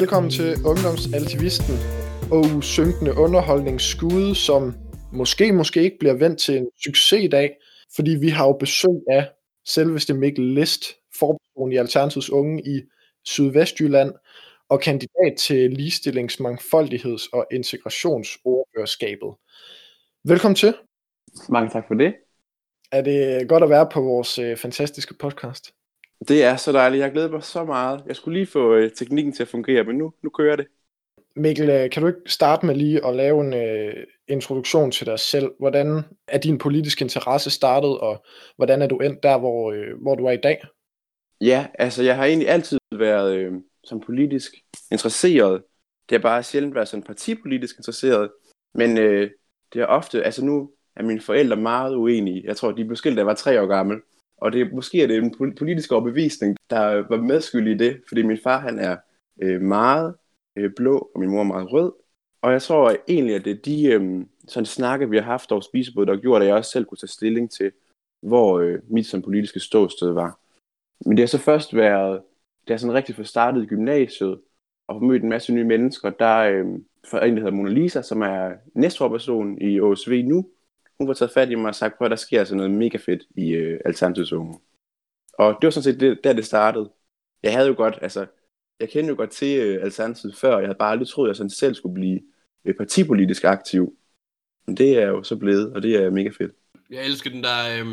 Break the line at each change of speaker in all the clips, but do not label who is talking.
Velkommen til Ungdomsaltivisten og synkende underholdningsskude, som måske, måske ikke bliver vendt til en succes i dag, fordi vi har jo besøg af selveste Mikkel List, forperson i Alternativets Unge i Sydvestjylland, og kandidat til ligestillings-, mangfoldigheds- og integrationsordførerskabet. Velkommen til.
Mange tak for det.
Er det godt at være på vores øh, fantastiske podcast?
Det er så dejligt. Jeg glæder mig så meget. Jeg skulle lige få øh, teknikken til at fungere, men nu, nu kører det.
Mikkel, øh, kan du ikke starte med lige at lave en øh, introduktion til dig selv? Hvordan er din politiske interesse startet, og hvordan er du endt der, hvor, øh, hvor du er i dag?
Ja, altså jeg har egentlig altid været øh, som politisk interesseret. Det har bare sjældent været sådan partipolitisk interesseret. Men øh, det er ofte, altså nu er mine forældre meget uenige. Jeg tror, de blev skilt, da jeg var tre år gammel. Og det, måske er det en politisk overbevisning, der var medskyldig i det, fordi min far han er øh, meget øh, blå, og min mor er meget rød. Og jeg tror egentlig, at det er de øh, sådan snakke, vi har haft over spisebordet, der har gjort, at jeg også selv kunne tage stilling til, hvor øh, mit som politiske ståsted var. Men det har så først været, det har sådan rigtig for startet i gymnasiet, og mødt en masse nye mennesker. Der er øh, for en, der hedder Mona Lisa, som er næstforperson i OSV nu, hun var taget fat i mig og sagt, prøv at der sker altså noget mega fedt i øh, Alternativets Unge. Og det var sådan set det, der det startede. Jeg havde jo godt, altså, jeg kendte jo godt til øh, Alternativet før, jeg havde bare aldrig troet, at jeg sådan selv skulle blive øh, partipolitisk aktiv. Men det er jo så blevet, og det er mega fedt.
Jeg elsker den der, øh,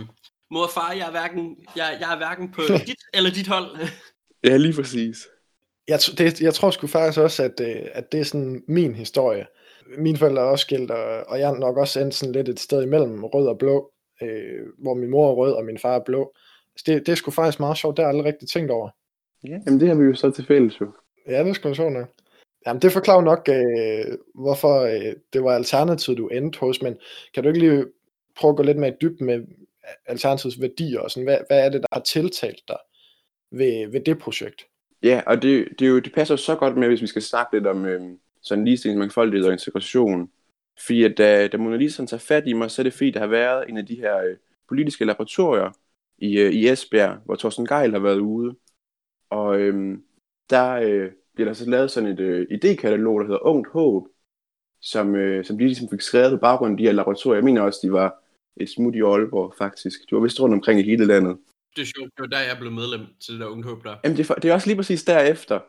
mor og far, jeg er hverken, jeg, jeg er hverken på dit eller dit hold.
ja, lige præcis.
Jeg, det, jeg tror sgu faktisk også, at, øh, at det er sådan min historie mine forældre er også skilt, og, og jeg er nok også endt sådan lidt et sted imellem rød og blå, øh, hvor min mor er rød, og min far er blå. Så det, det er sgu faktisk meget sjovt, det har jeg aldrig rigtig tænkt over.
Ja, jamen det har vi jo så til fælles jo.
Ja, det er sgu sjovt nok. Jamen det forklarer nok, øh, hvorfor øh, det var alternativet, du endte hos, men kan du ikke lige prøve at gå lidt mere i dybden med alternativets værdier, og sådan, hvad, hvad er det, der har tiltalt dig ved, ved det projekt?
Ja, og det, det, er jo, det passer jo så godt med, hvis vi skal snakke lidt om, øh, sådan ligestilling, mangfoldighed og integration. Fordi at da, da Mona Lisa tager fat i mig, så er det fordi, der har været en af de her øh, politiske laboratorier i, øh, i Esbjerg, hvor Thorsten Geil har været ude. Og øh, der øh, bliver der så lavet sådan et øh, idékatalog, der hedder Ungt Håb, som, øh, som de ligesom fik skrevet på baggrund af de her laboratorier. Jeg mener også, de var et smut i Aalborg, faktisk. De var vist rundt omkring i hele landet.
Det er sjovt, det var der, jeg blev medlem til det der Ungt Håb der.
Jamen, det er, det er også lige præcis derefter.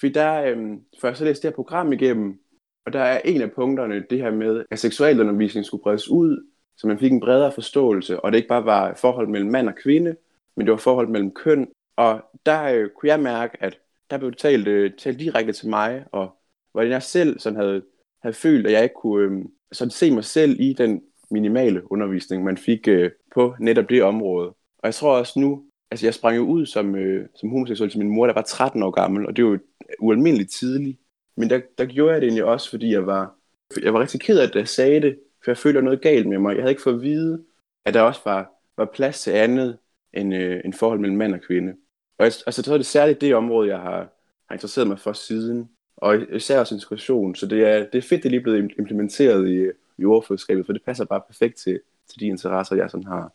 Fordi der, øhm, for jeg så læste det her program igennem, og der er en af punkterne det her med, at seksualundervisning skulle bredes ud, så man fik en bredere forståelse, og det ikke bare var forhold mellem mand og kvinde, men det var forhold mellem køn. Og der øh, kunne jeg mærke, at der blev talt, øh, talt direkte til mig, og hvordan jeg selv sådan havde, havde følt, at jeg ikke kunne øh, sådan se mig selv i den minimale undervisning, man fik øh, på netop det område. Og jeg tror også nu, altså jeg sprang jo ud som, øh, som homoseksuel til min mor, der var 13 år gammel, og det er jo ualmindeligt tidligt. Men der, der gjorde jeg det egentlig også, fordi jeg var, jeg var rigtig ked af, at jeg sagde det, for jeg følte noget galt med mig. Jeg havde ikke fået at vide, at der også var, var plads til andet end, øh, en forhold mellem mand og kvinde. Og jeg, altså, så er det særligt det område, jeg har, har interesseret mig for siden. Og især også integration. Så det er, det er fedt, det er lige blevet implementeret i, i ordførerskabet, for det passer bare perfekt til, til de interesser, jeg sådan har.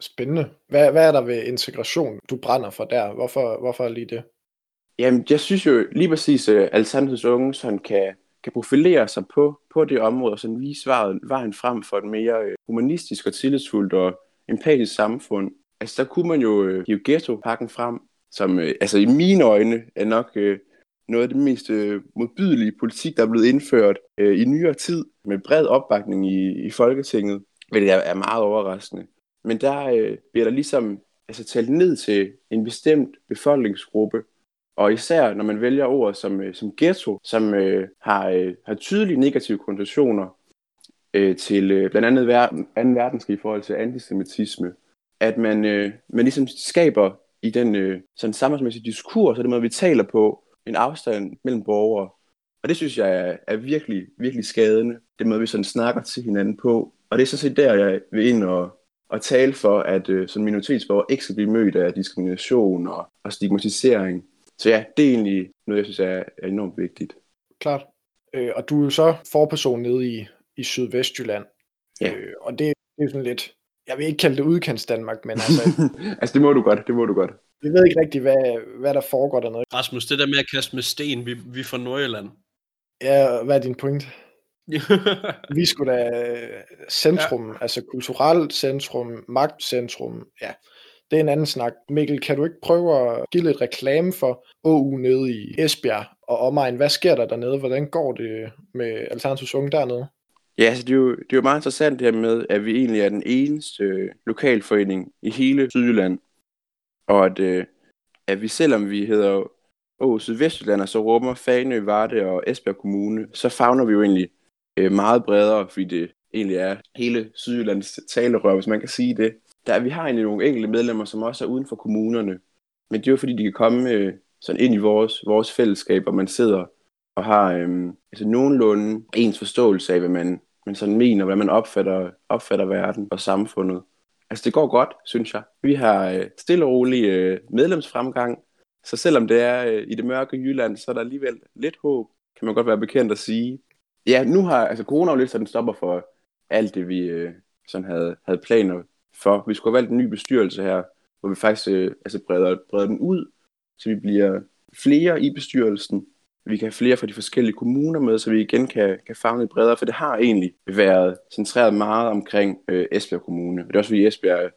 Spændende. Hvad, hvad er der ved integration, du brænder for der? Hvorfor, hvorfor lige det?
Jamen, jeg synes jo lige præcis, at Alternativets unge sådan kan, kan profilere sig på, på det område, og sådan vise vejen, vejen frem for et mere øh, humanistisk og tillidsfuldt og empatisk samfund. Altså, der kunne man jo øh, hive ghetto-pakken frem, som altså i mine øjne er nok noget af det mest modbydelige politik, der er blevet indført i nyere tid, med bred opbakning i, i Folketinget, hvilket er, er meget overraskende. Men der øh, bliver der ligesom altså, talt ned til en bestemt befolkningsgruppe, og især når man vælger ord som, øh, som ghetto, som øh, har, øh, har tydelige negative konnotationer øh, til øh, blandt andet ver- 2. verdenskrig i forhold til antisemitisme, at man, øh, man ligesom skaber i den øh, sådan samfundsmæssige diskurs, og det måde, vi taler på, en afstand mellem borgere. Og det synes jeg er, er virkelig, virkelig skadende, det måde, vi sådan snakker til hinanden på. Og det er så set der, jeg vil ind og, og tale for, at øh, sådan minoritetsborgere ikke skal blive mødt af diskrimination og, og stigmatisering. Så ja, det er egentlig noget, jeg synes er, er enormt vigtigt.
Klart. Øh, og du er jo så forperson nede i, i Sydvestjylland.
Ja.
Øh, og det, det er sådan lidt, jeg vil ikke kalde det udkants Danmark, men altså...
altså det må du godt, det må du godt.
Vi ved ikke rigtig, hvad, hvad der foregår dernede.
Rasmus, det der med at kaste med sten, vi, vi er fra Nordjylland.
Ja, hvad er din point? Vi skulle da centrum, ja. altså kulturelt centrum, magtcentrum, ja, det er en anden snak. Mikkel, kan du ikke prøve at give lidt reklame for OU nede i Esbjerg og omegn? Hvad sker der dernede? Hvordan går det med Alternativs Unge dernede?
Ja, så det, er jo, det er jo meget interessant det her med, at vi egentlig er den eneste øh, lokalforening i hele Sydjylland. Og at, øh, at vi selvom vi hedder Åh Sydvestjylland, og så rummer Fanø, Varde og Esbjerg Kommune, så fagner vi jo egentlig øh, meget bredere, fordi det egentlig er hele Sydjyllands talerør, hvis man kan sige det. Der, vi har egentlig nogle enkelte medlemmer, som også er uden for kommunerne, men det er jo fordi, de kan komme øh, sådan ind i vores, vores fællesskab, hvor man sidder og har øh, altså nogenlunde ens forståelse af, hvad man, man sådan mener, hvad man opfatter, opfatter verden og samfundet. Altså det går godt, synes jeg. Vi har øh, stille og rolig øh, medlemsfremgang, så selvom det er øh, i det mørke Jylland, så er der alligevel lidt håb, kan man godt være bekendt at sige. Ja, nu har altså corona jo lidt så den stopper for alt det, vi øh, sådan havde, havde planer for. Vi skulle have valgt en ny bestyrelse her, hvor vi faktisk øh, altså breder, breder den ud, så vi bliver flere i bestyrelsen. Vi kan have flere fra de forskellige kommuner med, så vi igen kan, kan fagne bredere, for det har egentlig været centreret meget omkring øh, Esbjerg Kommune. Det er også fordi Esbjerg er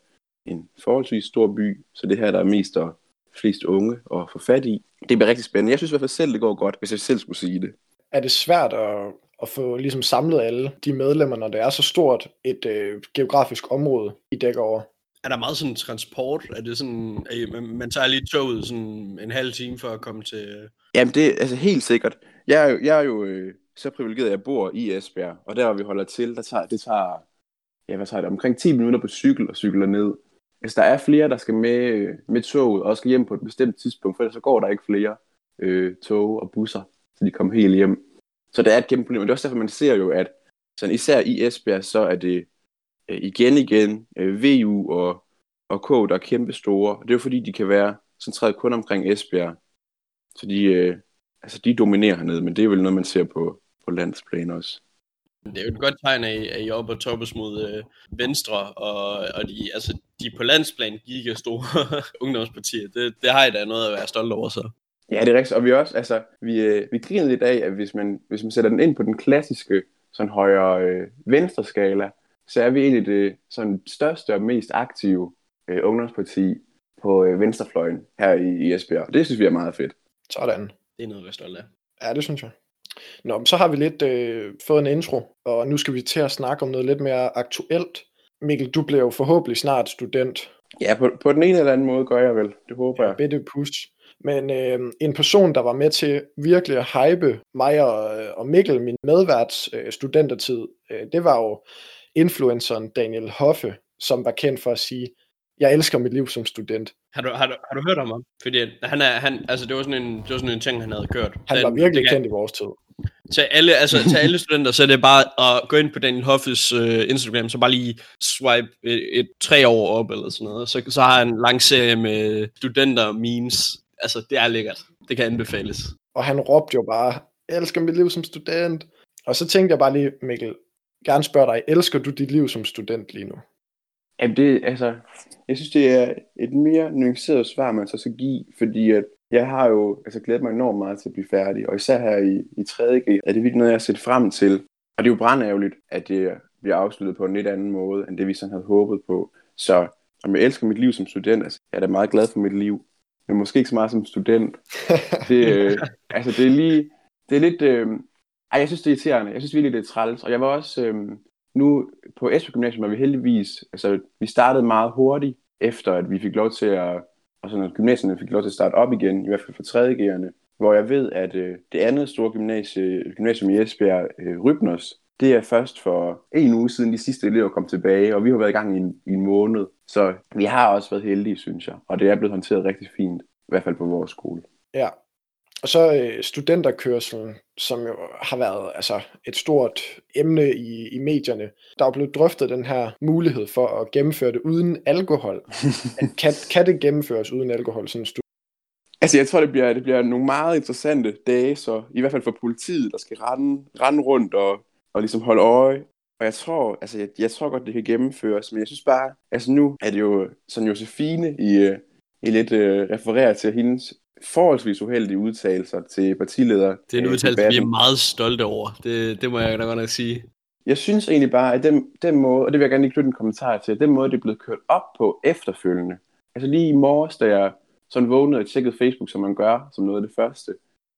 en forholdsvis stor by, så det her der er mest og flest unge at få fat i. Det bliver rigtig spændende. Jeg synes i hvert fald selv, det går godt, hvis jeg selv skulle sige det.
Er det svært at, at få ligesom samlet alle de medlemmer, når det er så stort et øh, geografisk område, I dækker over?
Er der meget sådan transport? Er det sådan, at man tager lige toget sådan en halv time for at komme til...
Jamen det er altså helt sikkert. Jeg er jo, jeg er jo øh, så privilegeret, at jeg bor i Esbjerg, og der hvor vi holder til, der tager, det tager, ja, hvad tager det, omkring 10 minutter på cykel og cykler ned. Altså der er flere, der skal med, med toget og skal hjem på et bestemt tidspunkt, for ellers så går der ikke flere øh, tog og busser, så de kommer helt hjem. Så der er et kæmpe problem, og det er også derfor, man ser jo, at sådan især i Esbjerg, så er det øh, igen igen øh, VU og, og K, der er kæmpe store. Det er jo fordi, de kan være centreret kun omkring Esbjerg. Så de, øh, altså, de dominerer hernede, men det er vel noget, man ser på, på landsplan også.
Det er jo et godt tegn af, at I er oppe og toppes mod øh, Venstre, og, og de, altså, de på landsplan gigastore ungdomspartier. Det, det har I da noget at være stolt over, så.
Ja, det er rigtigt. Og vi også, altså, vi, øh, vi griner lidt af, at hvis man, hvis man sætter den ind på den klassiske sådan højere øh, venstre skala, så er vi egentlig det sådan største og mest aktive øh, ungdomsparti på øh, venstrefløjen her i, i Esbjerg. Det synes vi er meget fedt.
Sådan.
Det er noget, vi er stolt af.
Ja, det synes jeg. Nå, så har vi lidt øh, fået en intro, og nu skal vi til at snakke om noget lidt mere aktuelt. Mikkel, du bliver jo forhåbentlig snart student.
Ja, på, på den ene eller anden måde gør jeg vel. Det håber jeg.
Bitte pus. Men øh, en person, der var med til virkelig at hype mig og, og Mikkel, min medværts øh, studentertid, øh, det var jo influenceren Daniel Hoffe, som var kendt for at sige, jeg elsker mit liv som student.
Har du, har du, har du hørt om ham? Fordi han er, han, altså det var, sådan en, det var sådan en ting, han havde kørt.
Han var virkelig kendt i vores tid.
Til alle, altså, til alle studenter, så er det bare at gå ind på Daniel Hoffes uh, Instagram, så bare lige swipe et, et tre år op eller sådan noget. Så, så har han en lang serie med studenter memes. Altså, det er lækkert. Det kan anbefales.
Og han råbte jo bare, jeg elsker mit liv som student. Og så tænkte jeg bare lige, Mikkel, gerne spørge dig, elsker du dit liv som student lige nu?
Jamen det, altså, jeg synes, det er et mere nuanceret svar, man så skal give, fordi at jeg har jo altså, glædet mig enormt meget til at blive færdig, og især her i, i 3.G er det virkelig noget, jeg har set frem til. Og det er jo brændærgerligt, at det bliver afsluttet på en lidt anden måde, end det vi sådan havde håbet på. Så om jeg elsker mit liv som student, altså, jeg er da meget glad for mit liv, men måske ikke så meget som student. Det, øh, altså, det er lige, det er lidt, øh, ej, jeg synes, det er irriterende. Jeg synes virkelig, det er træls. Og jeg var også, øh, nu på Esbjerg Gymnasium var vi heldigvis, altså vi startede meget hurtigt, efter at vi fik lov til at, og sådan at gymnasierne fik lov til at starte op igen, i hvert fald for 3.G'erne, hvor jeg ved, at øh, det andet store gymnasie, gymnasium i Esbjerg, øh, Rybners, det er først for en uge siden de sidste elever kom tilbage, og vi har været i gang i en, i en måned. Så vi har også været heldige, synes jeg, og det er blevet håndteret rigtig fint, i hvert fald på vores skole.
Ja, og så øh, studenterkørselen, som jo har været altså, et stort emne i, i medierne. Der er blevet drøftet den her mulighed for at gennemføre det uden alkohol. kan, kan det gennemføres uden alkohol, sådan en
Altså, jeg tror, det bliver, det bliver nogle meget interessante dage, så i hvert fald for politiet, der skal rende, rende rundt og, og ligesom holde øje. Og jeg tror, altså, jeg, jeg tror godt, det kan gennemføres, men jeg synes bare, altså nu er det jo sådan Josefine i, lidt øh, referere til hendes forholdsvis uheldige udtalelser til partiledere.
Det er en udtalelse, vi er meget stolte over. Det, det må jeg da godt nok sige.
Jeg synes egentlig bare, at den, den måde, og det vil jeg gerne lige knytte en kommentar til, at den måde, det er blevet kørt op på efterfølgende. Altså lige i morges, da jeg sådan vågnede og tjekkede Facebook, som man gør, som noget af det første,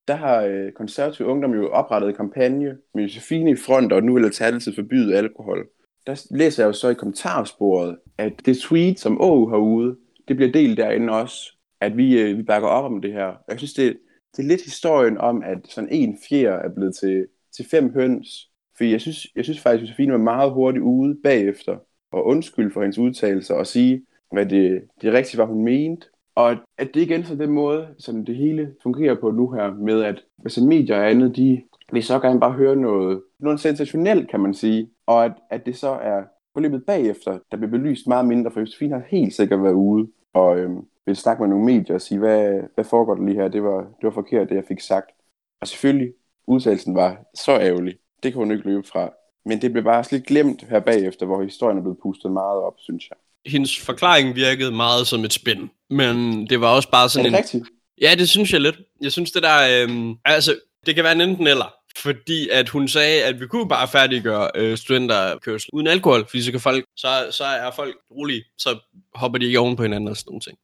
der har øh, konservativ ungdom jo oprettet en kampagne med Josefine i front, og nu vil Alternativet forbyde alkohol. Der læser jeg jo så i kommentarsporet, at det tweet, som Åge har ude, det bliver delt derinde også, at vi, øh, vi bakker op om det her. Jeg synes, det, det er lidt historien om, at sådan en fjer er blevet til, til fem høns. For jeg synes, jeg synes faktisk, at Josefine var meget hurtigt ude bagefter og undskyld for hendes udtalelser og sige, hvad det, det rigtigt var, hun mente. Og at det igen så den måde, som det hele fungerer på nu her, med at altså medier og andet, de vil så gerne bare høre noget, noget sensationelt, kan man sige. Og at, at det så er forløbet bagefter, der bliver belyst meget mindre, for Josefine har helt sikkert været ude og øhm, vil snakke med nogle medier og sige, hvad, hvad foregår der lige her? Det var, det var forkert, det jeg fik sagt. Og selvfølgelig, udtalelsen var så ærgerlig. Det kan hun ikke løbe fra. Men det blev bare lidt glemt her bagefter, hvor historien er blevet pustet meget op, synes jeg.
Hendes forklaring virkede meget som et spænd, men det var også bare sådan
er det
en...
rigtigt?
Ja, det synes jeg lidt. Jeg synes det der... Øhm, altså, det kan være en enten eller. Fordi at hun sagde, at vi kunne bare færdiggøre øh, studenterkørsel uden alkohol, fordi så, kan folk, så, så er folk rolige, så hopper de ikke oven på hinanden og sådan nogle ting.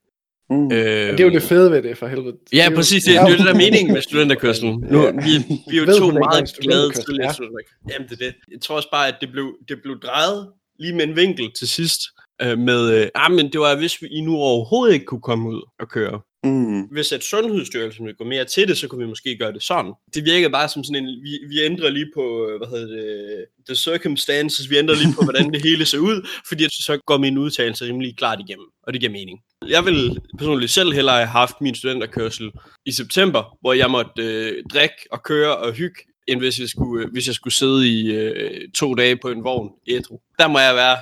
Mm.
Øh,
Det er jo det fede ved det, for helvede.
Ja,
Det er jo-
præcis. Det, det er jo det der er meningen med studenterkørselen. Nu,
Ja.
vi, vi er jo to meget glade
studenterkørsel er?
studenterkørsel. Jamen, det er det. Jeg tror også bare, at det blev, det blev drejet lige med en vinkel til sidst. Øh, med, øh, ah, men det var, hvis vi I nu overhovedet ikke kunne komme ud og køre.
Mm.
Hvis at Sundhedsstyrelsen ville gå mere til det, så kunne vi måske gøre det sådan. Det virkede bare som sådan en, vi, vi ændrer lige på, øh, hvad hedder det, the circumstances, vi ændrer lige på, hvordan det hele ser ud, fordi så går min udtalelse rimelig klart igennem, og det giver mening. Jeg vil personligt selv hellere have haft min studenterkørsel i september, hvor jeg måtte øh, drikke og køre og hygge, end hvis jeg skulle, øh, hvis jeg skulle sidde i øh, to dage på en vogn ædru. Der må jeg være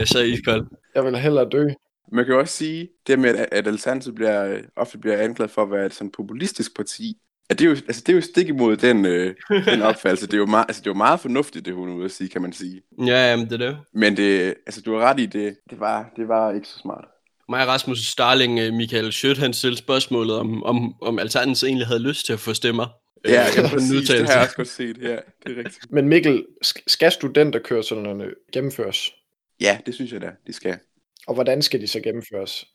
øh, så iskold.
Jeg vil hellere dø.
Man kan jo også sige, det med, at at Alternativet bliver, øh, ofte bliver anklaget for at være et sådan populistisk parti, at det er jo, altså, det er jo stik imod den, øh, den opfattelse. Det er, jo meget, altså, det er jo meget fornuftigt, det hun er ude at sige, kan man sige.
Ja, jamen, det er det.
Men det, altså, du har ret i det. Det var, det var ikke så smart.
mig og Rasmus Starling, øh, Michael Schødt, han stillede spørgsmålet, om, om, om Alternativet egentlig havde lyst til at få stemmer.
Ja,
øh,
ja
på en
præcis. Det har jeg også godt set. Ja, det er rigtigt.
Men Mikkel, sk- skal studenterkørslerne gennemføres?
Ja, det synes jeg da, de skal.
Og hvordan skal de så gennemføres?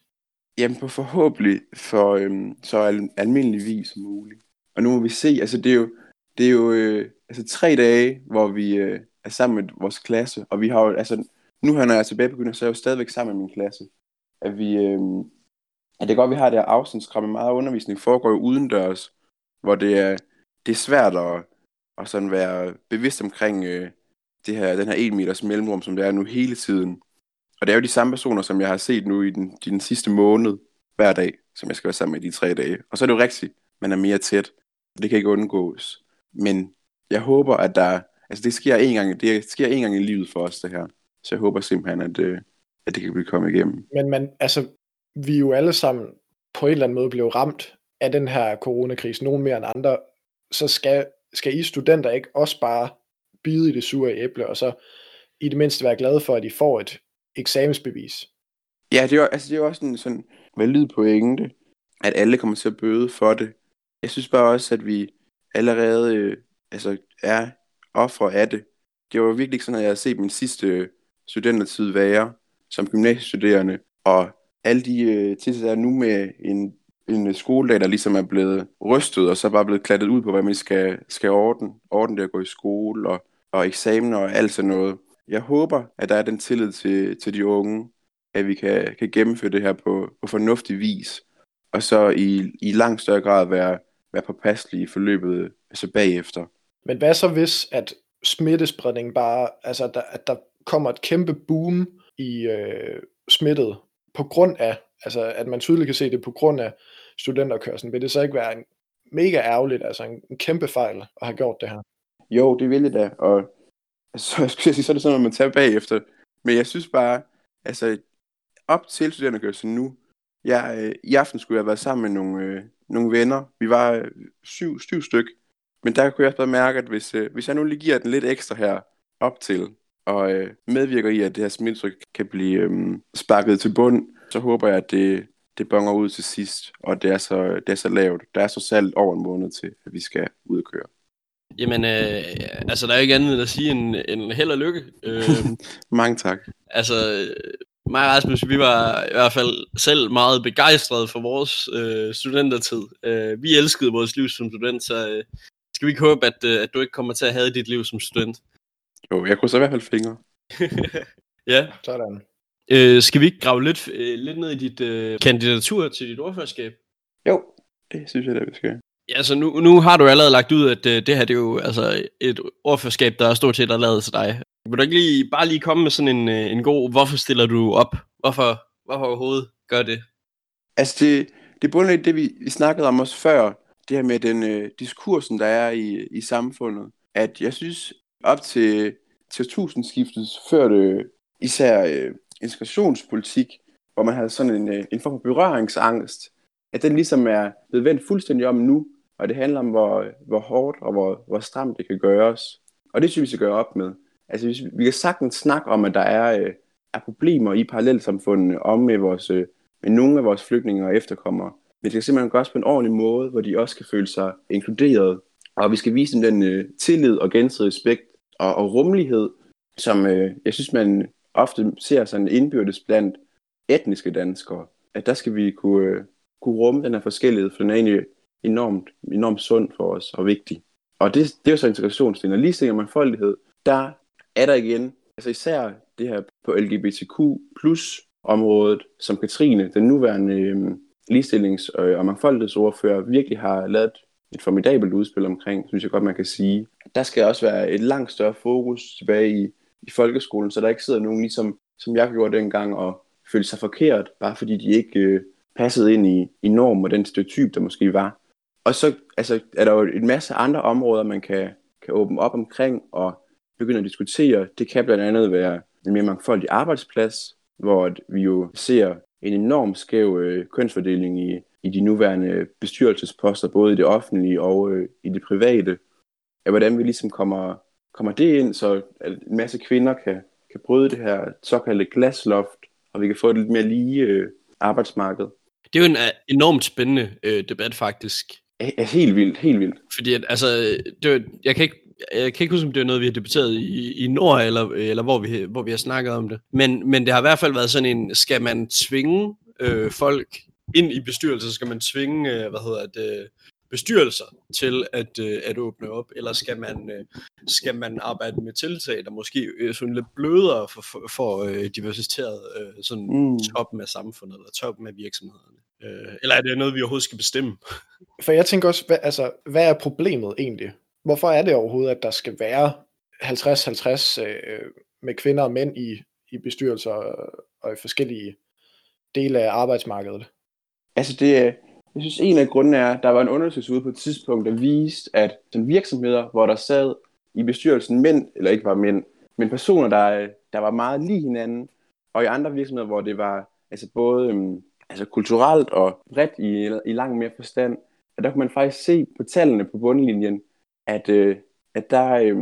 Jamen på forhåbentlig for øhm, så al- almindelig vis som muligt. Og nu må vi se, altså det er jo, det er jo øh, altså tre dage, hvor vi øh, er sammen med vores klasse, og vi har jo, altså nu her når jeg er tilbage gymnasiet, så er jeg jo stadigvæk sammen med min klasse. At vi, øh, at det er godt, at vi har det her afstandskrav, men meget undervisning foregår jo udendørs, hvor det er, det er svært at, at sådan være bevidst omkring øh, det her, den her 1 meters mellemrum, som det er nu hele tiden. Og det er jo de samme personer, som jeg har set nu i den, den sidste måned, hver dag, som jeg skal være sammen med i de tre dage. Og så er det jo rigtigt, man er mere tæt. Det kan ikke undgås. Men jeg håber, at der... Altså det sker en gang, det sker en gang i livet for os, det her. Så jeg håber simpelthen, at, øh, at det kan blive kommet igennem.
Men man, altså, vi er jo alle sammen på en eller anden måde blevet ramt af den her coronakrise, nogen mere end andre. Så skal, skal I studenter ikke også bare bide i det sure æble, og så i det mindste være glade for, at I får et eksamensbevis?
Ja, det er, jo- altså, det er jo også en sådan valid pointe, at alle kommer til at bøde for det. Jeg synes bare også, at vi allerede øh, altså, er ofre af det. Det var virkelig ikke sådan, at jeg havde set min sidste øh, studentertid være som gymnasiestuderende, og alle de øh, tilsætter er nu med en, en øh, skoledag, der ligesom er blevet rystet, og så bare blevet klattet ud på, hvad man skal, skal ordne. Ordne det at gå i skole, og, og eksamener og alt sådan noget. Jeg håber, at der er den tillid til, til de unge, at vi kan, kan gennemføre det her på, på fornuftig vis, og så i, i langt større grad være, være påpasselige i forløbet altså bagefter.
Men hvad så hvis, at smittespredningen bare, altså at der, at der kommer et kæmpe boom i øh, smittet på grund af, altså at man tydeligt kan se det på grund af studenterkørslen, vil det så ikke være en mega ærgerligt, altså en, en kæmpe fejl at have gjort det her?
Jo, det vil det da, og så, jeg skulle sige, så er det sådan noget, man tager bagefter. Men jeg synes bare, altså op til studenterkørslen nu, jeg, øh, i aften skulle jeg have været sammen med nogle, øh, nogle venner. Vi var øh, syv, syv styk. Men der kunne jeg også bare mærke, at hvis, øh, hvis jeg nu lige giver den lidt ekstra her op til, og øh, medvirker i, at det her smittetryk kan blive øh, sparket til bund, så håber jeg, at det, det bonger ud til sidst, og det er så, det er så lavt. Der er så salg over en måned til, at vi skal ud og køre.
Jamen, øh, altså, der er ikke andet end at sige en, en held og lykke. Øh,
Mange tak.
altså, mig og Rasmus, vi var i hvert fald selv meget begejstrede for vores øh, studentertid. Øh, vi elskede vores liv som student, så øh, skal vi ikke håbe, at, øh, at du ikke kommer til at have dit liv som student.
Jo, jeg kunne så i hvert fald fingre.
ja.
Sådan.
Øh, skal vi ikke grave lidt, øh, lidt ned i dit øh, kandidatur til dit ordførerskab?
Jo, det synes jeg, det vi skal.
Ja, så nu, nu har du allerede lagt ud, at øh, det her det er jo altså, et ordførerskab, der er stort set er lavet til dig. Vil du ikke lige, bare lige komme med sådan en, øh, en god, hvorfor stiller du op? Hvorfor, hvorfor overhovedet gør det?
Altså, det, det bunder i det, vi, vi snakkede om os før, det her med den øh, diskursen, der er i, i samfundet. At jeg synes, op til, til tusindskiftet førte især øh, integrationspolitik, hvor man havde sådan en, øh, en form for berøringsangst, at den ligesom er blevet vendt fuldstændig om nu, og det handler om, hvor, hvor hårdt og hvor, hvor stramt det kan gøres. Og det synes vi skal gøre op med. Altså, vi, vi kan sagtens snakke om, at der er, øh, er problemer i parallelsamfundene om med, vores, øh, med nogle af vores flygtninge og efterkommere. Men det skal simpelthen gøres på en ordentlig måde, hvor de også kan føle sig inkluderet. Og vi skal vise dem den øh, tillid og gensidig respekt og, og rummelighed, som øh, jeg synes, man ofte ser sådan indbyrdes blandt etniske danskere. At der skal vi kunne, øh, kunne rumme den her forskellighed, for den er egentlig enormt, enormt sund for os og vigtig. Og det, det er jo så integrationsdelen. Og ligestilling og mangfoldighed, der er der igen, altså især det her på LGBTQ plus området, som Katrine, den nuværende øh, ligestillings- og mangfoldighedsordfører, virkelig har lavet et formidabelt udspil omkring, synes jeg godt, man kan sige. Der skal også være et langt større fokus tilbage i, i folkeskolen, så der ikke sidder nogen, ligesom som jeg gjorde dengang, og følte sig forkert, bare fordi de ikke øh, passede ind i, i norm og den stereotyp, der måske var. Og så altså, er der jo en masse andre områder, man kan, kan åbne op omkring og begynde at diskutere. Det kan blandt andet være en mere mangfoldig arbejdsplads, hvor vi jo ser en enorm skæv øh, kønsfordeling i, i de nuværende bestyrelsesposter, både i det offentlige og øh, i det private. Ja, hvordan vi ligesom kommer, kommer det ind, så en masse kvinder kan, kan bryde det her såkaldte glasloft, og vi kan få et lidt mere lige øh, arbejdsmarked.
Det er jo en uh, enormt spændende øh, debat, faktisk.
Ja, helt vildt, helt vildt.
Fordi at, altså, det var, jeg kan ikke jeg kan ikke huske, om det er noget, vi har debatteret i, i Nord, eller, eller hvor, vi, hvor vi har snakket om det. Men, men det har i hvert fald været sådan en, skal man tvinge øh, folk ind i bestyrelser, skal man tvinge, øh, hvad hedder det, bestyrelser til at, øh, at åbne op, eller skal man, øh, skal man arbejde med tiltag, der måske er sådan lidt blødere for, for, for øh, diversiteret øh, sådan mm. toppen af samfundet, eller toppen af virksomhederne? Øh, eller er det noget, vi overhovedet skal bestemme?
For jeg tænker også, hvad, altså, hvad er problemet egentlig? Hvorfor er det overhovedet, at der skal være 50-50 øh, med kvinder og mænd i, i bestyrelser og i forskellige dele af arbejdsmarkedet?
Altså det, jeg synes en af grundene er, at der var en undersøgelse ude på et tidspunkt, der viste, at den virksomheder, hvor der sad i bestyrelsen mænd, eller ikke var mænd, men personer, der, der var meget lige hinanden, og i andre virksomheder, hvor det var altså både øhm, altså kulturelt og bredt i, i langt mere forstand, at der kunne man faktisk se på tallene på bundlinjen, at, øh, at der, øh,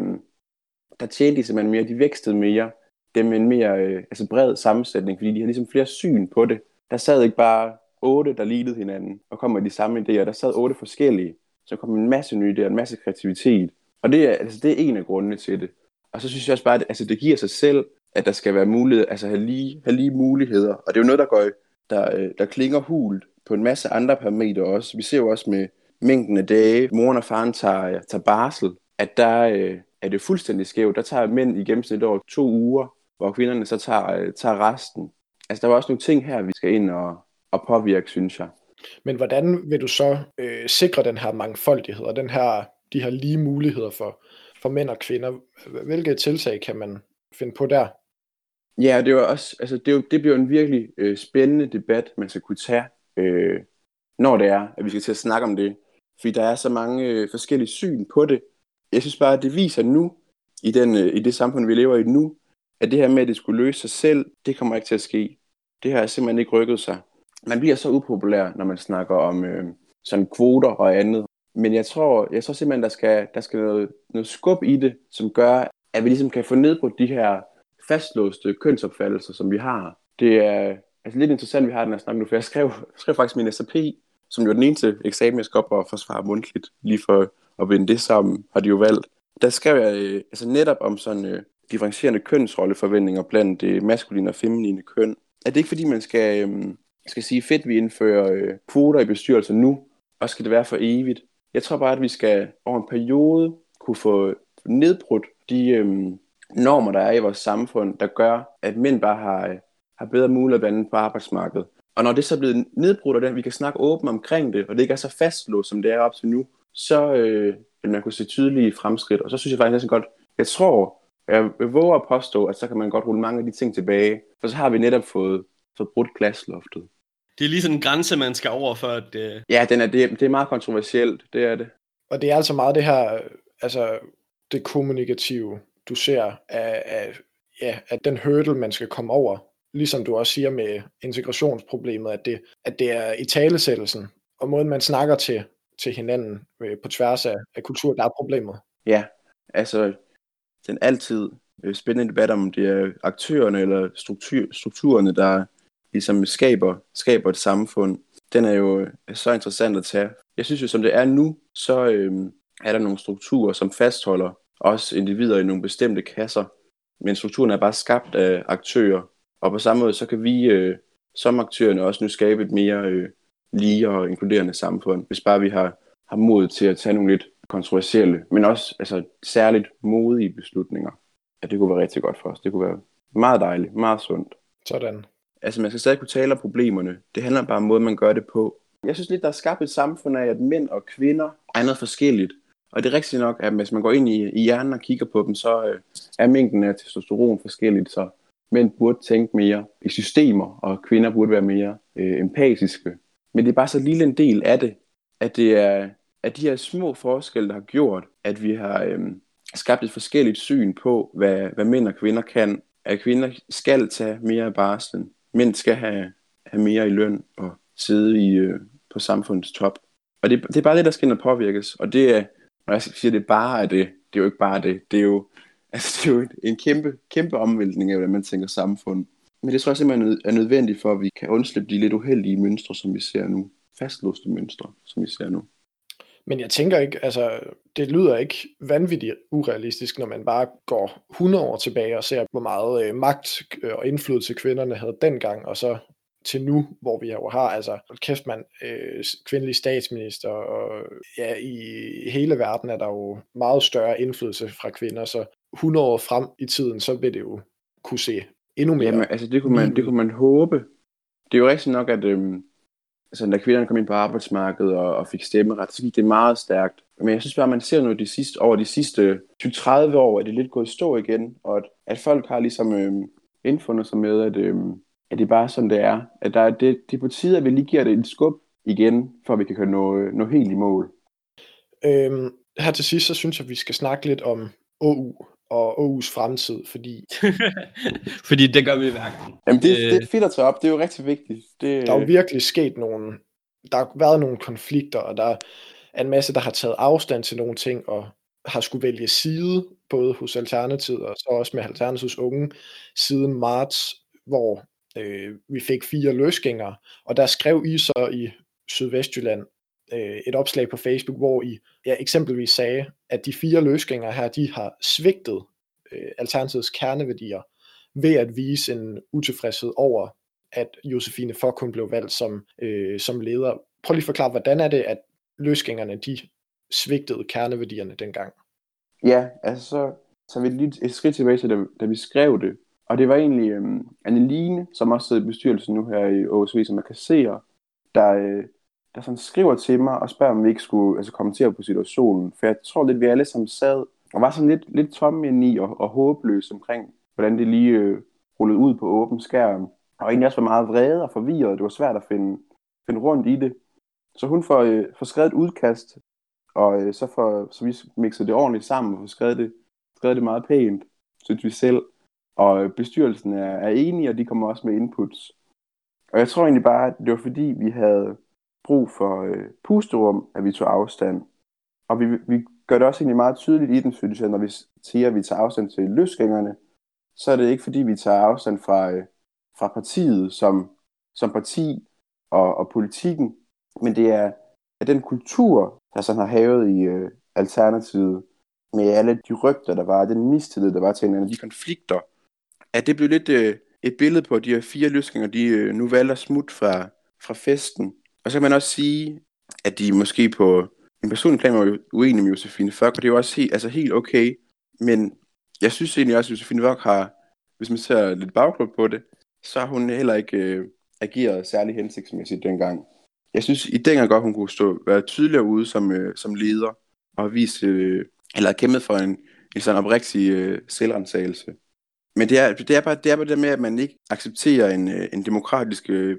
der tjente de simpelthen mere, de vækstede mere, dem med en mere øh, altså bred sammensætning, fordi de har ligesom flere syn på det. Der sad ikke bare otte, der lignede hinanden, og kom med de samme idéer. Der sad otte forskellige, så kom en masse nye idéer, en masse kreativitet. Og det er, altså, det er en af grundene til det. Og så synes jeg også bare, at altså, det giver sig selv, at der skal være mulighed, altså have lige, have lige muligheder. Og det er jo noget, der, går, der, øh, der klinger hult på en masse andre parametre også. Vi ser jo også med mængden af dage, moren og faren tager, øh, tager barsel, at der øh, er det fuldstændig skævt. Der tager mænd i gennemsnit over to uger, hvor kvinderne så tager, øh, tager resten. Altså der var også nogle ting her, vi skal ind og, og påvirke, synes jeg.
Men hvordan vil du så øh, sikre den her mangfoldighed og den her, de her lige muligheder for, for mænd og kvinder? Hvilke tiltag kan man finde på der?
Ja, det, var også, altså det, jo, det bliver en virkelig øh, spændende debat, man skal kunne tage, øh, når det er, at vi skal til at snakke om det. Fordi der er så mange øh, forskellige syn på det. Jeg synes bare, at det viser nu, i, den, øh, i det samfund, vi lever i nu, at det her med, at det skulle løse sig selv, det kommer ikke til at ske. Det har simpelthen ikke rykket sig. Man bliver så upopulær, når man snakker om øh, sådan kvoter og andet. Men jeg tror, jeg tror simpelthen, der skal, der skal noget, noget skub i det, som gør, at vi ligesom kan få nedbrudt de her fastlåste kønsopfattelser, som vi har. Det er, altså lidt interessant, vi har den her snak nu, for jeg skrev, skrev faktisk min SAP, som jo er den eneste eksamen, jeg skal op og forsvare mundtligt, lige for at vinde det sammen, har de jo valgt. Der skrev jeg øh, altså netop om sådan øh, differencierende kønsrolleforventninger blandt det maskuline og feminine køn. Er det ikke fordi, man skal, øh, skal sige fedt, vi indfører øh, kvoter i bestyrelser nu, og skal det være for evigt? Jeg tror bare, at vi skal over en periode kunne få nedbrudt de øh, normer, der er i vores samfund, der gør, at mænd bare har, øh, har bedre mulighed at på arbejdsmarkedet. Og når det så er blevet nedbrudt, og det, vi kan snakke åbent omkring det, og det ikke er så fastlåst, som det er op til nu, så øh, vil man kunne se tydelige fremskridt. Og så synes jeg faktisk næsten godt, jeg tror, jeg våger at påstå, at så kan man godt rulle mange af de ting tilbage, for så har vi netop fået, fået brudt glasloftet.
Det er lige sådan en grænse, man skal over for at... Uh...
Ja, den er, det, det er meget kontroversielt, det er det.
Og det er altså meget det her, altså det kommunikative, du ser af, af, ja, af den hurdle, man skal komme over. Ligesom du også siger med integrationsproblemet, at det, at det er i talesættelsen, og måden man snakker til, til hinanden øh, på tværs af, af kultur, der er problemet.
Ja, altså den altid øh, spændende debat om det er aktørerne eller struktur, strukturerne, der ligesom skaber, skaber et samfund. Den er jo øh, så interessant at tage. Jeg synes jo, som det er nu, så øh, er der nogle strukturer, som fastholder os individer i nogle bestemte kasser. Men strukturen er bare skabt af aktører. Og på samme måde, så kan vi øh, som aktørerne også nu skabe et mere øh, lige og inkluderende samfund, hvis bare vi har, har mod til at tage nogle lidt kontroversielle, men også altså, særligt modige beslutninger. Ja, det kunne være rigtig godt for os. Det kunne være meget dejligt, meget sundt.
Sådan.
Altså, man skal stadig kunne tale om problemerne. Det handler bare om måden, man gør det på. Jeg synes lidt, der er skabt et samfund af, at mænd og kvinder er noget forskelligt. Og det er rigtigt nok, at hvis man går ind i, i hjernen og kigger på dem, så øh, er mængden af testosteron forskelligt. Så mænd burde tænke mere i systemer, og kvinder burde være mere øh, empatiske. Men det er bare så lille en del af det, at det er at de her små forskelle, der har gjort, at vi har øh, skabt et forskelligt syn på, hvad, hvad mænd og kvinder kan. At kvinder skal tage mere af barslen. Mænd skal have, have mere i løn og sidde i, øh, på samfundets top. Og det, det er bare det, der skal ind og påvirkes. Og det er, når jeg siger, det bare er det, det er jo ikke bare det. Det er jo, altså, det er jo en kæmpe, kæmpe omvæltning af, hvordan man tænker samfund. Men det tror jeg simpelthen er nødvendigt for, at vi kan undslippe de lidt uheldige mønstre, som vi ser nu. Fastlåste mønstre, som vi ser nu.
Men jeg tænker ikke, altså det lyder ikke vanvittigt urealistisk, når man bare går 100 år tilbage og ser, hvor meget øh, magt øh, og indflydelse kvinderne havde dengang, og så til nu, hvor vi jo har, altså kæft man, øh, kvindelig statsminister, og ja, i hele verden er der jo meget større indflydelse fra kvinder, så 100 år frem i tiden, så vil det jo kunne se endnu mere.
Jamen, altså det kunne man, det kunne man håbe. Det er jo rigtigt nok, at øhm, altså, da kvinderne kom ind på arbejdsmarkedet og, og fik stemmeret, så gik det meget stærkt. Men jeg synes bare, at man ser nu de sidste, over de sidste 20-30 år, at det er lidt gået i stå igen, og at, at folk har ligesom øhm, indfundet sig med, at, øhm, at det er bare sådan, det er. At der, det, det er på tide, at vi lige giver det et skub igen, for at vi kan nå, nå helt i mål.
Øhm, her til sidst, så synes jeg, at vi skal snakke lidt om OU og Aarhus fremtid, fordi...
fordi det gør vi i hverken.
Jamen det, øh... det er fedt at tage op, det er jo rigtig vigtigt. Det...
Der er jo virkelig sket nogle... Der har været nogle konflikter, og der er en masse, der har taget afstand til nogle ting, og har skulle vælge side, både hos Alternativet og så også med Alternativets unge, siden marts, hvor øh, vi fik fire løsgængere, og der skrev I så i Sydvestjylland øh, et opslag på Facebook, hvor I ja, eksempelvis sagde, at de fire løsgængere her, de har svigtet øh, Alternativets kerneværdier ved at vise en utilfredshed over, at Josefine Fokkun blev valgt som, øh, som leder. Prøv lige at forklare, hvordan er det, at løsgængerne de svigtede kerneværdierne dengang?
Ja, altså så, så vi lige et skridt tilbage til, da, da vi skrev det. Og det var egentlig øhm, Anneline, som også sidder i bestyrelsen nu her i OSV, som er kasserer, der, øh, der sådan skriver til mig og spørger, om vi ikke skulle altså, kommentere på situationen. For jeg tror lidt, vi alle sammen sad og var sådan lidt, lidt tomme ind i og, og håbløse omkring, hvordan det lige øh, rullede ud på åben skærm. Og egentlig også var meget vrede og forvirret. Det var svært at finde, finde rundt i det. Så hun får, øh, får skrevet et udkast, og øh, så, får, så vi mixer det ordentligt sammen og får skrevet det, skrevet det meget pænt, synes vi selv. Og øh, bestyrelsen er, er enige, og de kommer også med inputs. Og jeg tror egentlig bare, at det var fordi, vi havde brug for øh, pusterum, at vi tog afstand. Og vi, vi gør det også egentlig meget tydeligt i den, synes jeg, når vi siger, at vi tager afstand til løsgængerne, så er det ikke fordi, vi tager afstand fra, øh, fra partiet, som som parti og, og politikken, men det er, at den kultur, der sådan har havet i øh, Alternativet, med alle de rygter, der var, den mistillid, der var til hinanden, de konflikter, at det blev lidt øh, et billede på, at de her fire løsninger, de øh, nu valgte at smutte fra, fra festen. Og så kan man også sige, at de måske på en personlig plan var uenige med Josefine Fock, og det er jo også helt, altså helt okay. Men jeg synes egentlig også, at Josefine Fock har, hvis man ser lidt bagklub på det, så har hun heller ikke øh, ageret særlig hensigtsmæssigt dengang. Jeg synes i dengang godt, hun kunne stå, være tydeligere ude som, øh, som leder, og vise, øh, eller kæmpet for en, en sådan oprigtig øh, selvrensagelse. Men det er, det, er bare, det er bare det med, at man ikke accepterer en, øh, en demokratisk øh,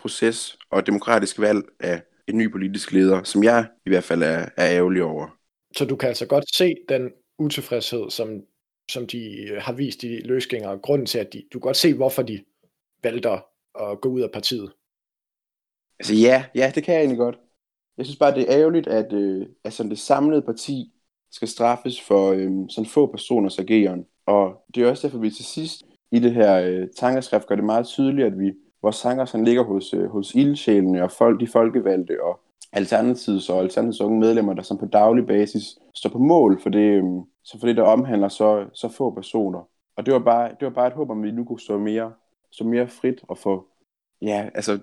proces og demokratisk valg af en ny politisk leder, som jeg i hvert fald er, er ærgerlig over.
Så du kan altså godt se den utilfredshed, som, som de øh, har vist i løsgængere, og grunden til, at de, du kan godt se, hvorfor de valgte at gå ud af partiet.
Altså ja, ja, det kan jeg egentlig godt. Jeg synes bare, det er ærgerligt, at, øh, at sådan det samlede parti skal straffes for øh, sådan få personers ageren. Og det er også derfor, vi til sidst i det her øh, tankeskrift gør det meget tydeligt, at vi hvor Sangers han ligger hos, øh, hos ildsjælene og folk, de folkevalgte og Alternativets og Alternativets unge medlemmer, der som på daglig basis står på mål for det, øh, så for det der omhandler så, så få personer. Og det var, bare, det var bare et håb, om vi nu kunne stå mere, stå mere frit og få, ja, altså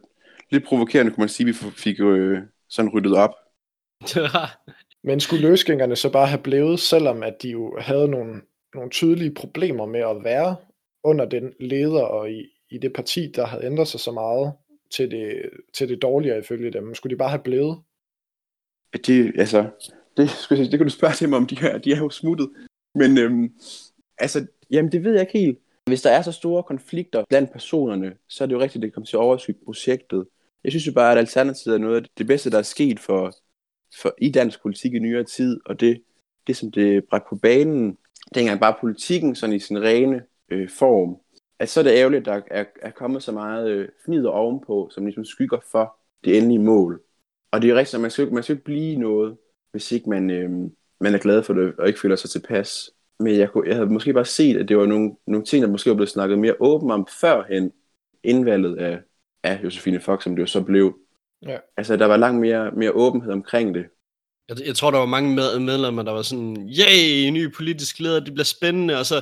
lidt provokerende kunne man sige, at vi fik øh, sådan ryddet op.
Men skulle løsgængerne så bare have blevet, selvom at de jo havde nogle, nogle tydelige problemer med at være under den leder og i, i det parti, der havde ændret sig så meget til det, til det dårligere ifølge dem? Skulle de bare have blevet?
Det, altså, det, skulle jeg, det kunne du spørge dem om, de her, de er jo smuttet. Men øhm, altså, jamen det ved jeg ikke helt. Hvis der er så store konflikter blandt personerne, så er det jo rigtigt, at det kommer til at overskygge projektet. Jeg synes jo bare, at Alternativet er noget af det bedste, der er sket for, for i dansk politik i nyere tid, og det, det som det bragte på banen, dengang bare politikken sådan i sin rene øh, form, at så er det ærgerligt, at der er, er kommet så meget øh, fnider ovenpå, som ligesom skygger for det endelige mål. Og det er rigtigt, at man skal, man skal ikke blive noget, hvis ikke man, øh, man er glad for det, og ikke føler sig tilpas. Men jeg, kunne, jeg havde måske bare set, at det var nogle, nogle ting, der måske var blevet snakket mere åbent om førhen, indvalget af, af Josefine Fox, som det jo så blev. Ja. Altså, der var langt mere, mere åbenhed omkring det.
Jeg, jeg tror, der var mange med, medlemmer, der var sådan, yay, ny politisk leder, det bliver spændende, og så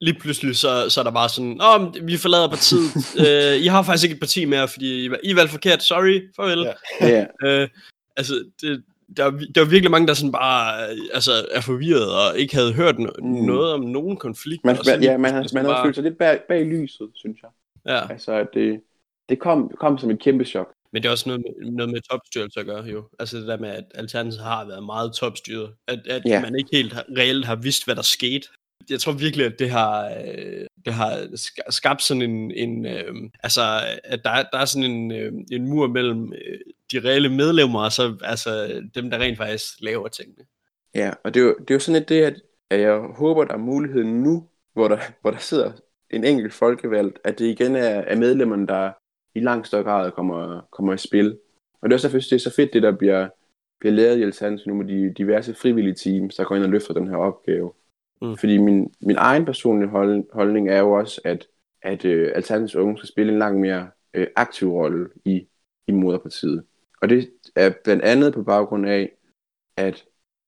lige pludselig så, så er der bare sådan, åh, vi forlader partiet, uh, I har faktisk ikke et parti mere, fordi I, I valgte forkert, sorry, farvel. Ja. Yeah. Uh, altså, det, der, der var virkelig mange, der sådan bare altså, er forvirret og ikke havde hørt no- mm. noget om nogen konflikt.
Man, man, ja, man, man, man havde bare... følt sig lidt bag, bag lyset, synes jeg. Ja. Altså, det, det kom, kom som et kæmpe chok.
Men det er også noget med, noget med topstyrelse at gøre, jo. Altså det der med, at Alternativet har været meget topstyret. At, at ja. man ikke helt reelt har vidst, hvad der skete jeg tror virkelig, at det har, øh, det har skabt sådan en, en øh, altså, at der, der er sådan en, øh, en mur mellem øh, de reelle medlemmer, og så altså, dem, der rent faktisk laver tingene.
Ja, og det er jo, det er jo sådan lidt det, at, at jeg håber, der er mulighed nu, hvor der, hvor der sidder en enkelt folkevalgt, at det igen er, er medlemmerne, der i langt større grad kommer, kommer i spil. Og det er også derfor, det er så fedt, det der bliver, bliver lavet i Alternativet nu med de diverse frivillige teams, der går ind og løfter den her opgave. Mm. Fordi min, min egen personlige hold, holdning er jo også, at, at øh, Alternativets unge skal spille en langt mere øh, aktiv rolle i, i moderpartiet. Og det er blandt andet på baggrund af, at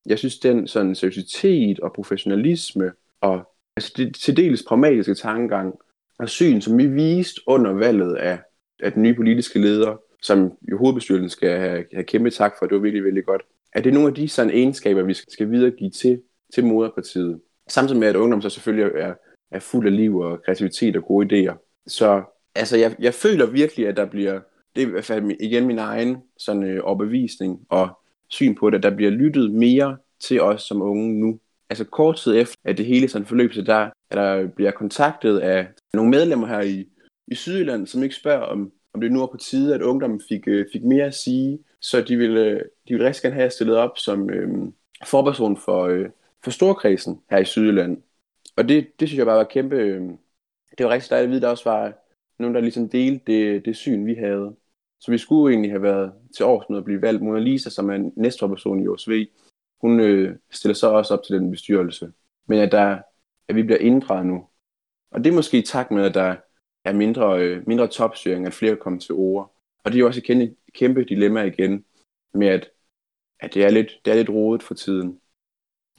jeg synes, den sådan seriøsitet og professionalisme og altså det til dels pragmatiske tankegang og syn, som vi viste under valget af, af den nye politiske leder, som jo hovedbestyrelsen skal have, have kæmpe tak for, det var virkelig, virkelig godt, at det er nogle af de sådan egenskaber, vi skal videregive til, til moderpartiet. Samtidig med, at ungdom så selvfølgelig er, er fuld af liv og kreativitet og gode idéer. Så altså, jeg, jeg føler virkelig, at der bliver, det er i hvert fald igen min egen sådan, øh, overbevisning og syn på det, at der bliver lyttet mere til os som unge nu. Altså kort tid efter, at det hele sådan forløb sig, der, at der bliver kontaktet af nogle medlemmer her i, i Sydjylland, som ikke spørger, om, om det nu er på tide, at ungdommen fik, øh, fik mere at sige, så de ville, øh, de ville rigtig gerne have stillet op som øh, forperson for, øh, for storkredsen her i Sydjylland. Og det, det synes jeg bare var kæmpe... Øh, det var rigtig dejligt at vide, at der også var nogen, der ligesom delte det, det syn, vi havde. Så vi skulle egentlig have været til årsmødet og blive valgt. Mona Lisa, som er næstforperson i OSV, hun øh, stiller så også op til den bestyrelse. Men at, der, at vi bliver inddraget nu. Og det er måske i takt med, at der er mindre, øh, mindre topstyring, at flere kommer til ord. Og det er jo også et kæmpe, kæmpe dilemma igen, med at, at det, er lidt, det er lidt rodet for tiden.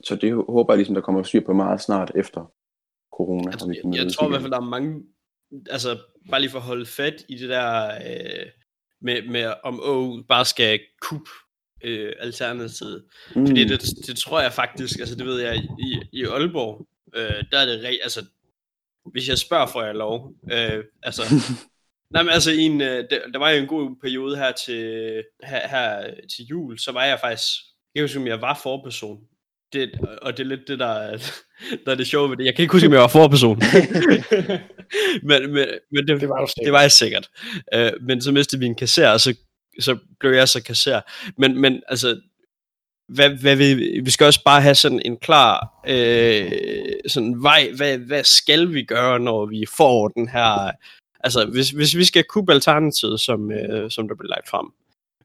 Så det håber jeg ligesom, der kommer styr på meget snart efter corona.
Altså, jeg, jeg tror i hvert fald, der er mange, altså bare lige for at holde fat i det der, øh, med, med om Å bare skal kup øh, alternativet. Mm. Fordi det, det tror jeg faktisk, altså det ved jeg, i, i Aalborg, øh, der er det rigt, altså hvis jeg spørger, får jeg lov. Øh, altså, nej, men altså, en, øh, der, der var jo en god periode her til, her, her til jul, så var jeg faktisk, jeg kan huske, om jeg var forperson. Det, og det er lidt det, der, der er det sjove ved det. Jeg kan ikke huske, om jeg var forperson. men, men, men det, det, var det var jeg sikkert. Øh, men så mistede vi en kasser, og så, så blev jeg så kasser. Men, men altså, hvad, hvad vi, vi skal også bare have sådan en klar øh, sådan vej, hvad, hvad skal vi gøre, når vi får den her, altså hvis, hvis vi skal kubbe alternativet, som, øh, som der bliver lagt frem,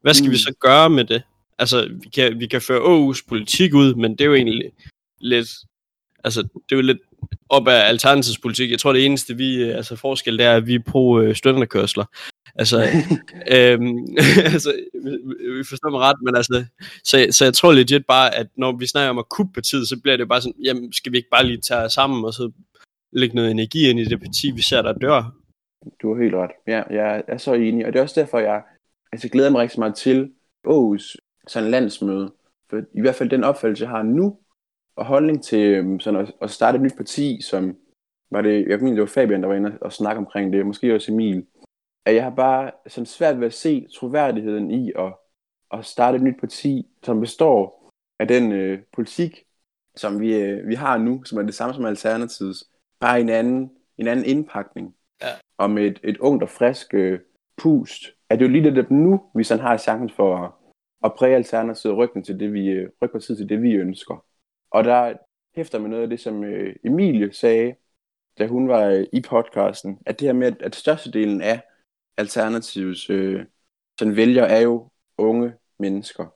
hvad skal mm. vi så gøre med det? Altså, vi kan, vi kan føre Aarhus politik ud, men det er jo egentlig lidt, altså, det er jo lidt op af alternativspolitik. Jeg tror, det eneste vi, øh, altså forskel, det er, at vi er på øh, studenterkørsler. Altså, øhm, altså, vi forstår mig ret, men altså, så, så jeg tror legit bare, at når vi snakker om at kuppe partiet, så bliver det bare sådan, jamen, skal vi ikke bare lige tage sammen, og så lægge noget energi ind i det parti, vi ser, der dør?
Du har helt ret. Ja, jeg er så enig, og det er også derfor, jeg altså, glæder mig rigtig meget til Aarhus sådan landsmøde. For i hvert fald den opfattelse, jeg har nu, og holdning til øhm, sådan at, at starte et nyt parti, som var det, jeg mener, det var Fabian, der var inde og snakke omkring det, måske også Emil, at jeg har bare sådan svært ved at se troværdigheden i at, at starte et nyt parti, som består af den øh, politik, som vi, øh, vi har nu, som er det samme som Alternativets, bare en anden, en anden indpakning. Ja. Og med et, et ungt og frisk øh, pust, at det jo lige det nu, vi sådan har chancen for at, at præge Alternativet ryggen til det, vi, øh, tid til det, vi ønsker. Og der hæfter med noget af det, som øh, Emilie sagde, da hun var øh, i podcasten, at det her med, at størstedelen af Alternativets øh, sådan vælger er jo unge mennesker.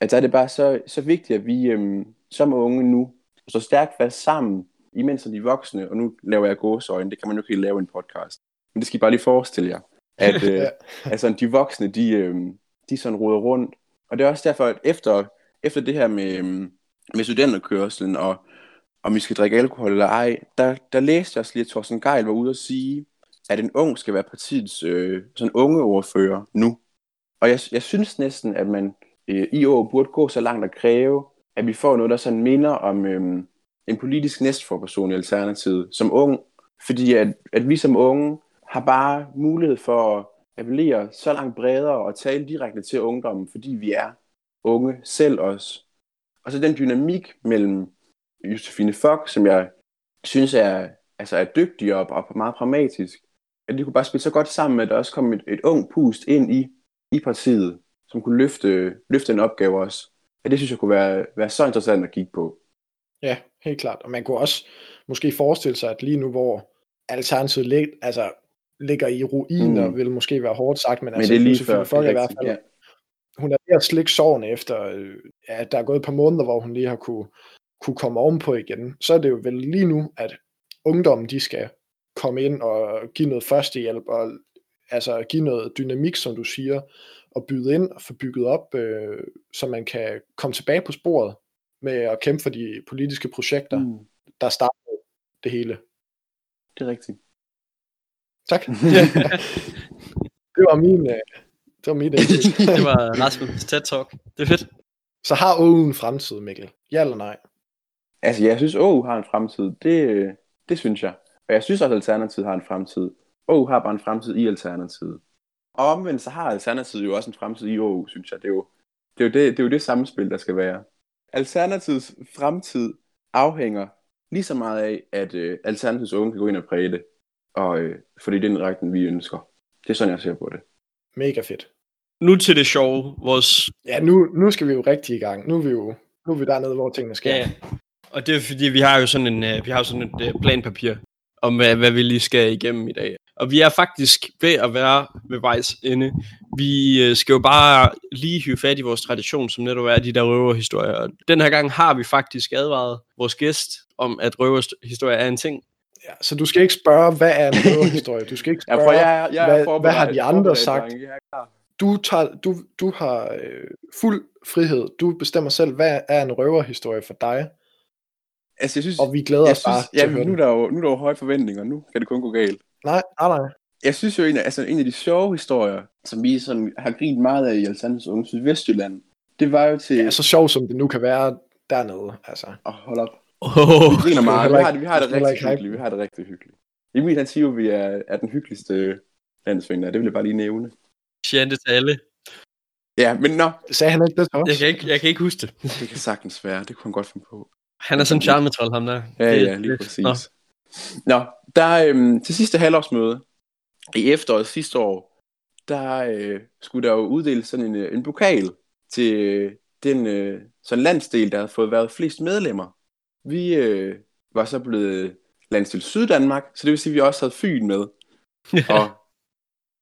At der er det bare så, så vigtigt, at vi øh, som unge nu står stærkt fast sammen, imens de voksne, og nu laver jeg gåsøjne, det kan man jo ikke lave en podcast. Men det skal I bare lige forestille jer, at øh, altså, de voksne, de, øh, de sådan ruder rundt. Og det er også derfor, at efter, efter det her med, øhm, med studenterkørselen og om vi skal drikke alkohol eller ej, der, der læste jeg også lige, at Thorsten Geil var ude at sige, at en ung skal være partiets øh, sådan unge ordfører nu. Og jeg, jeg synes næsten, at man øh, i år burde gå så langt at kræve, at vi får noget, der sådan minder om øh, en politisk næstforperson i Alternativet som ung. Fordi at, at vi som unge har bare mulighed for at appellere så langt bredere og tale direkte til ungdommen, fordi vi er unge selv også. Og så den dynamik mellem Josefine Fock, som jeg synes er, altså er dygtig og, og meget pragmatisk, at de kunne bare spille så godt sammen, at der også kom et, et ung pust ind i, i partiet, som kunne løfte, løfte en opgave også. At det synes jeg kunne være, være så interessant at kigge på.
Ja, helt klart. Og man kunne også måske forestille sig, at lige nu, hvor Alternativet lidt, altså, ligger i ruiner, mm. vil måske være hårdt sagt, men, men altså, det er lige før, folk i hvert fald, ja. hun er ved at slikke sårene efter, øh, ja, der er gået et par måneder, hvor hun lige har kunne, kunne komme ovenpå igen. Så er det jo vel lige nu, at ungdommen, de skal komme ind og give noget førstehjælp, og altså give noget dynamik, som du siger, og byde ind og få bygget op, øh, så man kan komme tilbage på sporet med at kæmpe for de politiske projekter, mm. der startede det hele.
Det er rigtigt.
Tak. det var min, øh, det var mit
Det var Rasmus TED Talk. Det er fedt.
Så har Aarhus en fremtid, Mikkel? Ja eller nej?
Altså, jeg synes, Aarhus har en fremtid. Det, det synes jeg. Og jeg synes også, at Alternativet har en fremtid. Aarhus har bare en fremtid i Alternativet. Og omvendt så har Alternativet jo også en fremtid i Aarhus, synes jeg. Det er jo det, er jo det, det, er jo det samspil, der skal være. Alternativets fremtid afhænger lige så meget af, at øh, Alternativets unge kan gå ind og præge det. Og øh, fordi det er den retning, vi ønsker. Det er sådan, jeg ser på det.
Mega fedt.
Nu til det sjove. Vores...
Ja, nu, nu skal vi jo rigtig i gang. Nu er vi jo nu er vi dernede, hvor tingene sker.
Ja, og det er fordi, vi har jo sådan, en, uh, vi har sådan et uh, planpapir om, hvad, hvad vi lige skal igennem i dag. Og vi er faktisk ved at være ved vejs ende. Vi uh, skal jo bare lige hyve fat i vores tradition, som netop er de der røverhistorier. Og den her gang har vi faktisk advaret vores gæst om, at røverhistorier er en ting.
Ja, så du skal ikke spørge, hvad er en røverhistorie? Du skal ikke
Ja,
spørge,
for jeg, jeg
hvad,
forberedt,
hvad har de andre sagt? Du, tager, du, du har øh, fuld frihed. Du bestemmer selv, hvad er en røverhistorie for dig.
Altså, jeg synes,
Og vi glæder
jeg
os bare
synes,
til
ja, nu, er der jo, nu er der jo høje forventninger. Nu kan det kun gå galt.
Nej, nej, nej.
Jeg synes jo, en af, altså, en af de sjove historier, som vi sådan har grint meget af i Alternatives Unge Sydvestjylland, det var jo til...
Er så sjovt, som det nu kan være dernede. Altså.
Åh, hold op.
Oh,
Vi griner meget. Vi har det, vi har det rigtig hyggeligt. Vi har det rigtig hyggeligt. Emil, han siger jo, at vi er, er den hyggeligste landsvinder. Det vil jeg bare lige nævne.
Sjante til alle.
Ja, men nå,
Sagde han ikke det os?
Jeg kan ikke, jeg kan ikke huske det.
det kan sagtens være. Det kunne han godt finde på.
Han er sådan en charmetrol, ham der.
Ja,
Det-
ja, lige
det-
præcis.
Nå.
Nå, der øhm, til sidste halvårsmøde i efteråret sidste år, der øh, skulle der jo uddeles sådan en, øh, en pokal til øh, den øh, sådan landsdel, der havde fået været flest medlemmer. Vi øh, var så blevet landsdel Syddanmark, så det vil sige, at vi også havde Fyn med. Og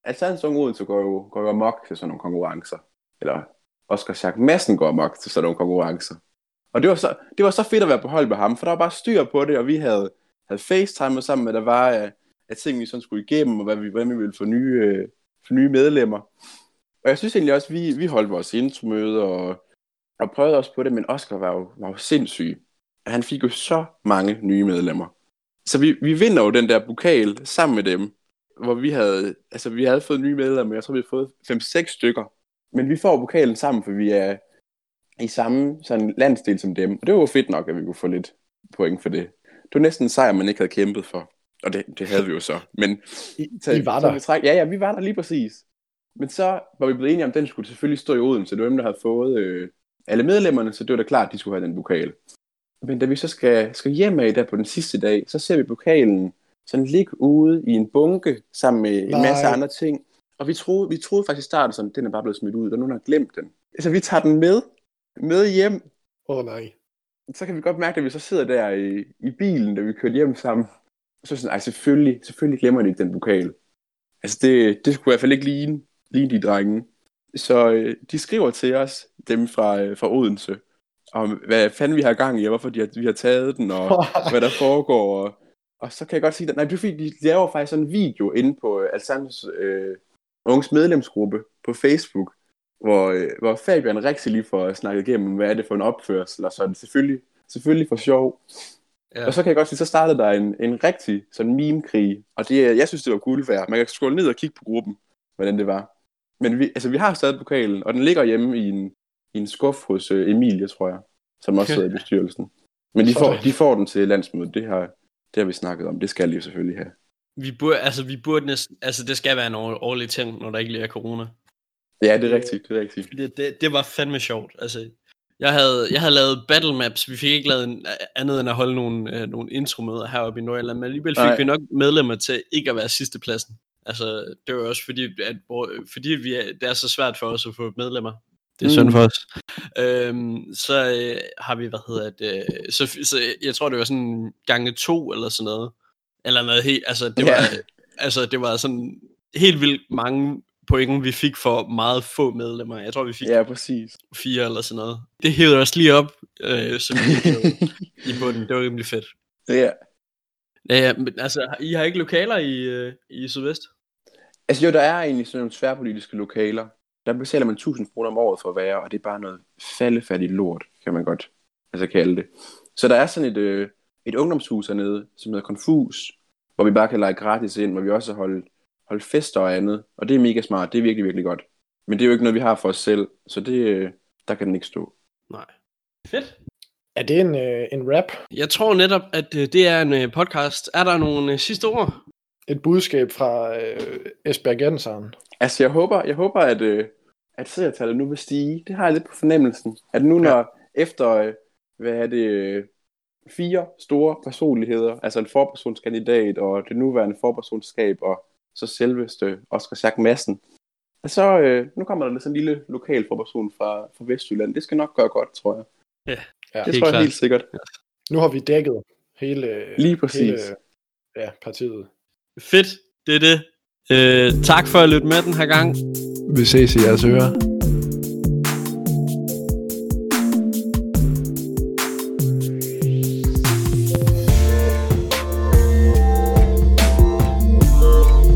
Alternativet Unge Odense går jo, går jo amok til sådan nogle konkurrencer. Eller Oscar Schack Madsen går amok til sådan nogle konkurrencer. Og det var, så, det var så fedt at være på hold med ham, for der var bare styr på det, og vi havde, havde facetimet sammen med, der var af, af ting, vi sådan skulle igennem, og hvad vi, hvordan vi ville få nye, øh, få nye medlemmer. Og jeg synes egentlig også, at vi, vi holdt vores intromøde og, og prøvede også på det, men Oscar var jo, var jo sindssyg. Han fik jo så mange nye medlemmer. Så vi, vi vinder jo den der pokal sammen med dem, hvor vi havde, altså vi havde fået nye medlemmer, jeg tror vi havde fået 5-6 stykker. Men vi får pokalen sammen, for vi er i samme sådan landsdel som dem. Og det var jo fedt nok, at vi kunne få lidt point for det. Det var næsten en sejr, man ikke havde kæmpet for. Og det, det havde vi jo så. Men
I,
så,
I var
så
der.
vi træk, ja, ja, vi var der lige præcis. Men så var vi blevet enige om, at den skulle selvfølgelig stå i Odense. Det var dem, der havde fået øh, alle medlemmerne, så det var da klart, at de skulle have den pokal. Men da vi så skal, skal hjem af der på den sidste dag, så ser vi pokalen sådan ligge ude i en bunke sammen med en
Nej.
masse andre ting. Og vi troede, vi troede faktisk i starten sådan, den er bare blevet smidt ud, og nogen har glemt den. Så vi tager den med, med hjem,
Åh oh, nej.
så kan vi godt mærke, at vi så sidder der i, i bilen, da vi kørte hjem sammen. Og så sådan, ej, selvfølgelig, selvfølgelig glemmer de ikke den pokal. Altså, det, det skulle i hvert fald ikke ligne, ligne de drenge. Så øh, de skriver til os, dem fra, øh, fra Odense, om hvad fanden vi har gang i, og hvorfor de har, vi har taget den, og hvad der foregår. Og, og så kan jeg godt sige, at nej, det er fordi, de laver faktisk sådan en video inde på øh, Alzheimer's øh, Unges medlemsgruppe på Facebook, hvor, øh, hvor Fabian rigtig lige får snakket igennem, hvad er det for en opførsel, og så det selvfølgelig, selvfølgelig for sjov.
Ja.
Og så kan jeg godt sige, så startede der en, en rigtig sådan meme-krig, og det, er- jeg synes, det var guld værd. Man kan scrolle ned og kigge på gruppen, hvordan det var. Men vi, altså, vi har stadig pokalen, og den ligger hjemme i en, i en skuff hos øh, Emilie, tror jeg, som også sidder i bestyrelsen. Men de får, de får den til landsmødet, det har, det har vi snakket om, det skal de selvfølgelig have.
Vi burde, altså, vi burde næsten, altså, det skal være en år- årlig ting, når der ikke lige er corona.
Ja, det er rigtigt, det er rigtigt.
Fordi det, det var fandme sjovt. Altså, jeg havde, jeg havde lavet battle maps. Vi fik ikke lavet en, andet end at holde nogle, øh, nogle intromøder heroppe i Nordjylland, men alligevel fik
Nej.
vi nok medlemmer til ikke at være sidstepladsen. Altså, det var også fordi, at, hvor- fordi vi er, det er så svært for os at få medlemmer. Det er
Mm.
synd for os. Øhm, så øh, har vi, hvad hedder det, øh, så, så jeg tror, det var sådan gange to eller sådan noget. Eller noget helt, altså det var,
Ja.
altså, det var sådan helt vildt mange point, vi fik for meget få medlemmer. Jeg tror, vi fik
Ja, præcis.
fire eller sådan noget. Det hævede os lige op, øh, ikke i bunden. Det var rimelig fedt.
Ja.
Ja, ja, men altså, I har ikke lokaler i, øh, i Sydvest?
Altså jo, der er egentlig sådan nogle tværpolitiske lokaler. Der betaler man 1000 kroner om året for at være, og det er bare noget faldefattigt lort, kan man godt altså kalde det. Så der er sådan et, øh, et ungdomshus hernede, som hedder Confus, hvor vi bare kan lege gratis ind, hvor vi også har holdt, holdt fester og andet, og det er mega smart, det er virkelig, virkelig godt. Men det er jo ikke noget, vi har for os selv, så det, øh, der kan den ikke stå.
Nej. Fedt.
Er det en, øh, en rap?
Jeg tror netop, at øh, det er en øh, podcast. Er der nogle øh, sidste ord?
Et budskab fra øh, Esbjergenseren?
Altså, jeg håber, jeg håber at, øh, at seertallet nu vil stige. Det har jeg lidt på fornemmelsen. At nu, når ja. efter, øh, hvad er det, øh, fire store personligheder, altså en forpersonskandidat og det nuværende forpersonskab, og så selveste Oscar Schack Madsen, så øh, nu kommer der sådan en lille lokal forperson fra, fra Vestjylland. Det skal nok gøre godt, tror jeg.
Ja.
Ja.
det
helt
tror jeg
klart.
helt sikkert.
Nu har vi dækket hele,
Lige præcis.
hele ja, partiet.
Fedt. Det er det. Øh, tak for at lytte med den her gang.
Vi ses i jeres ører.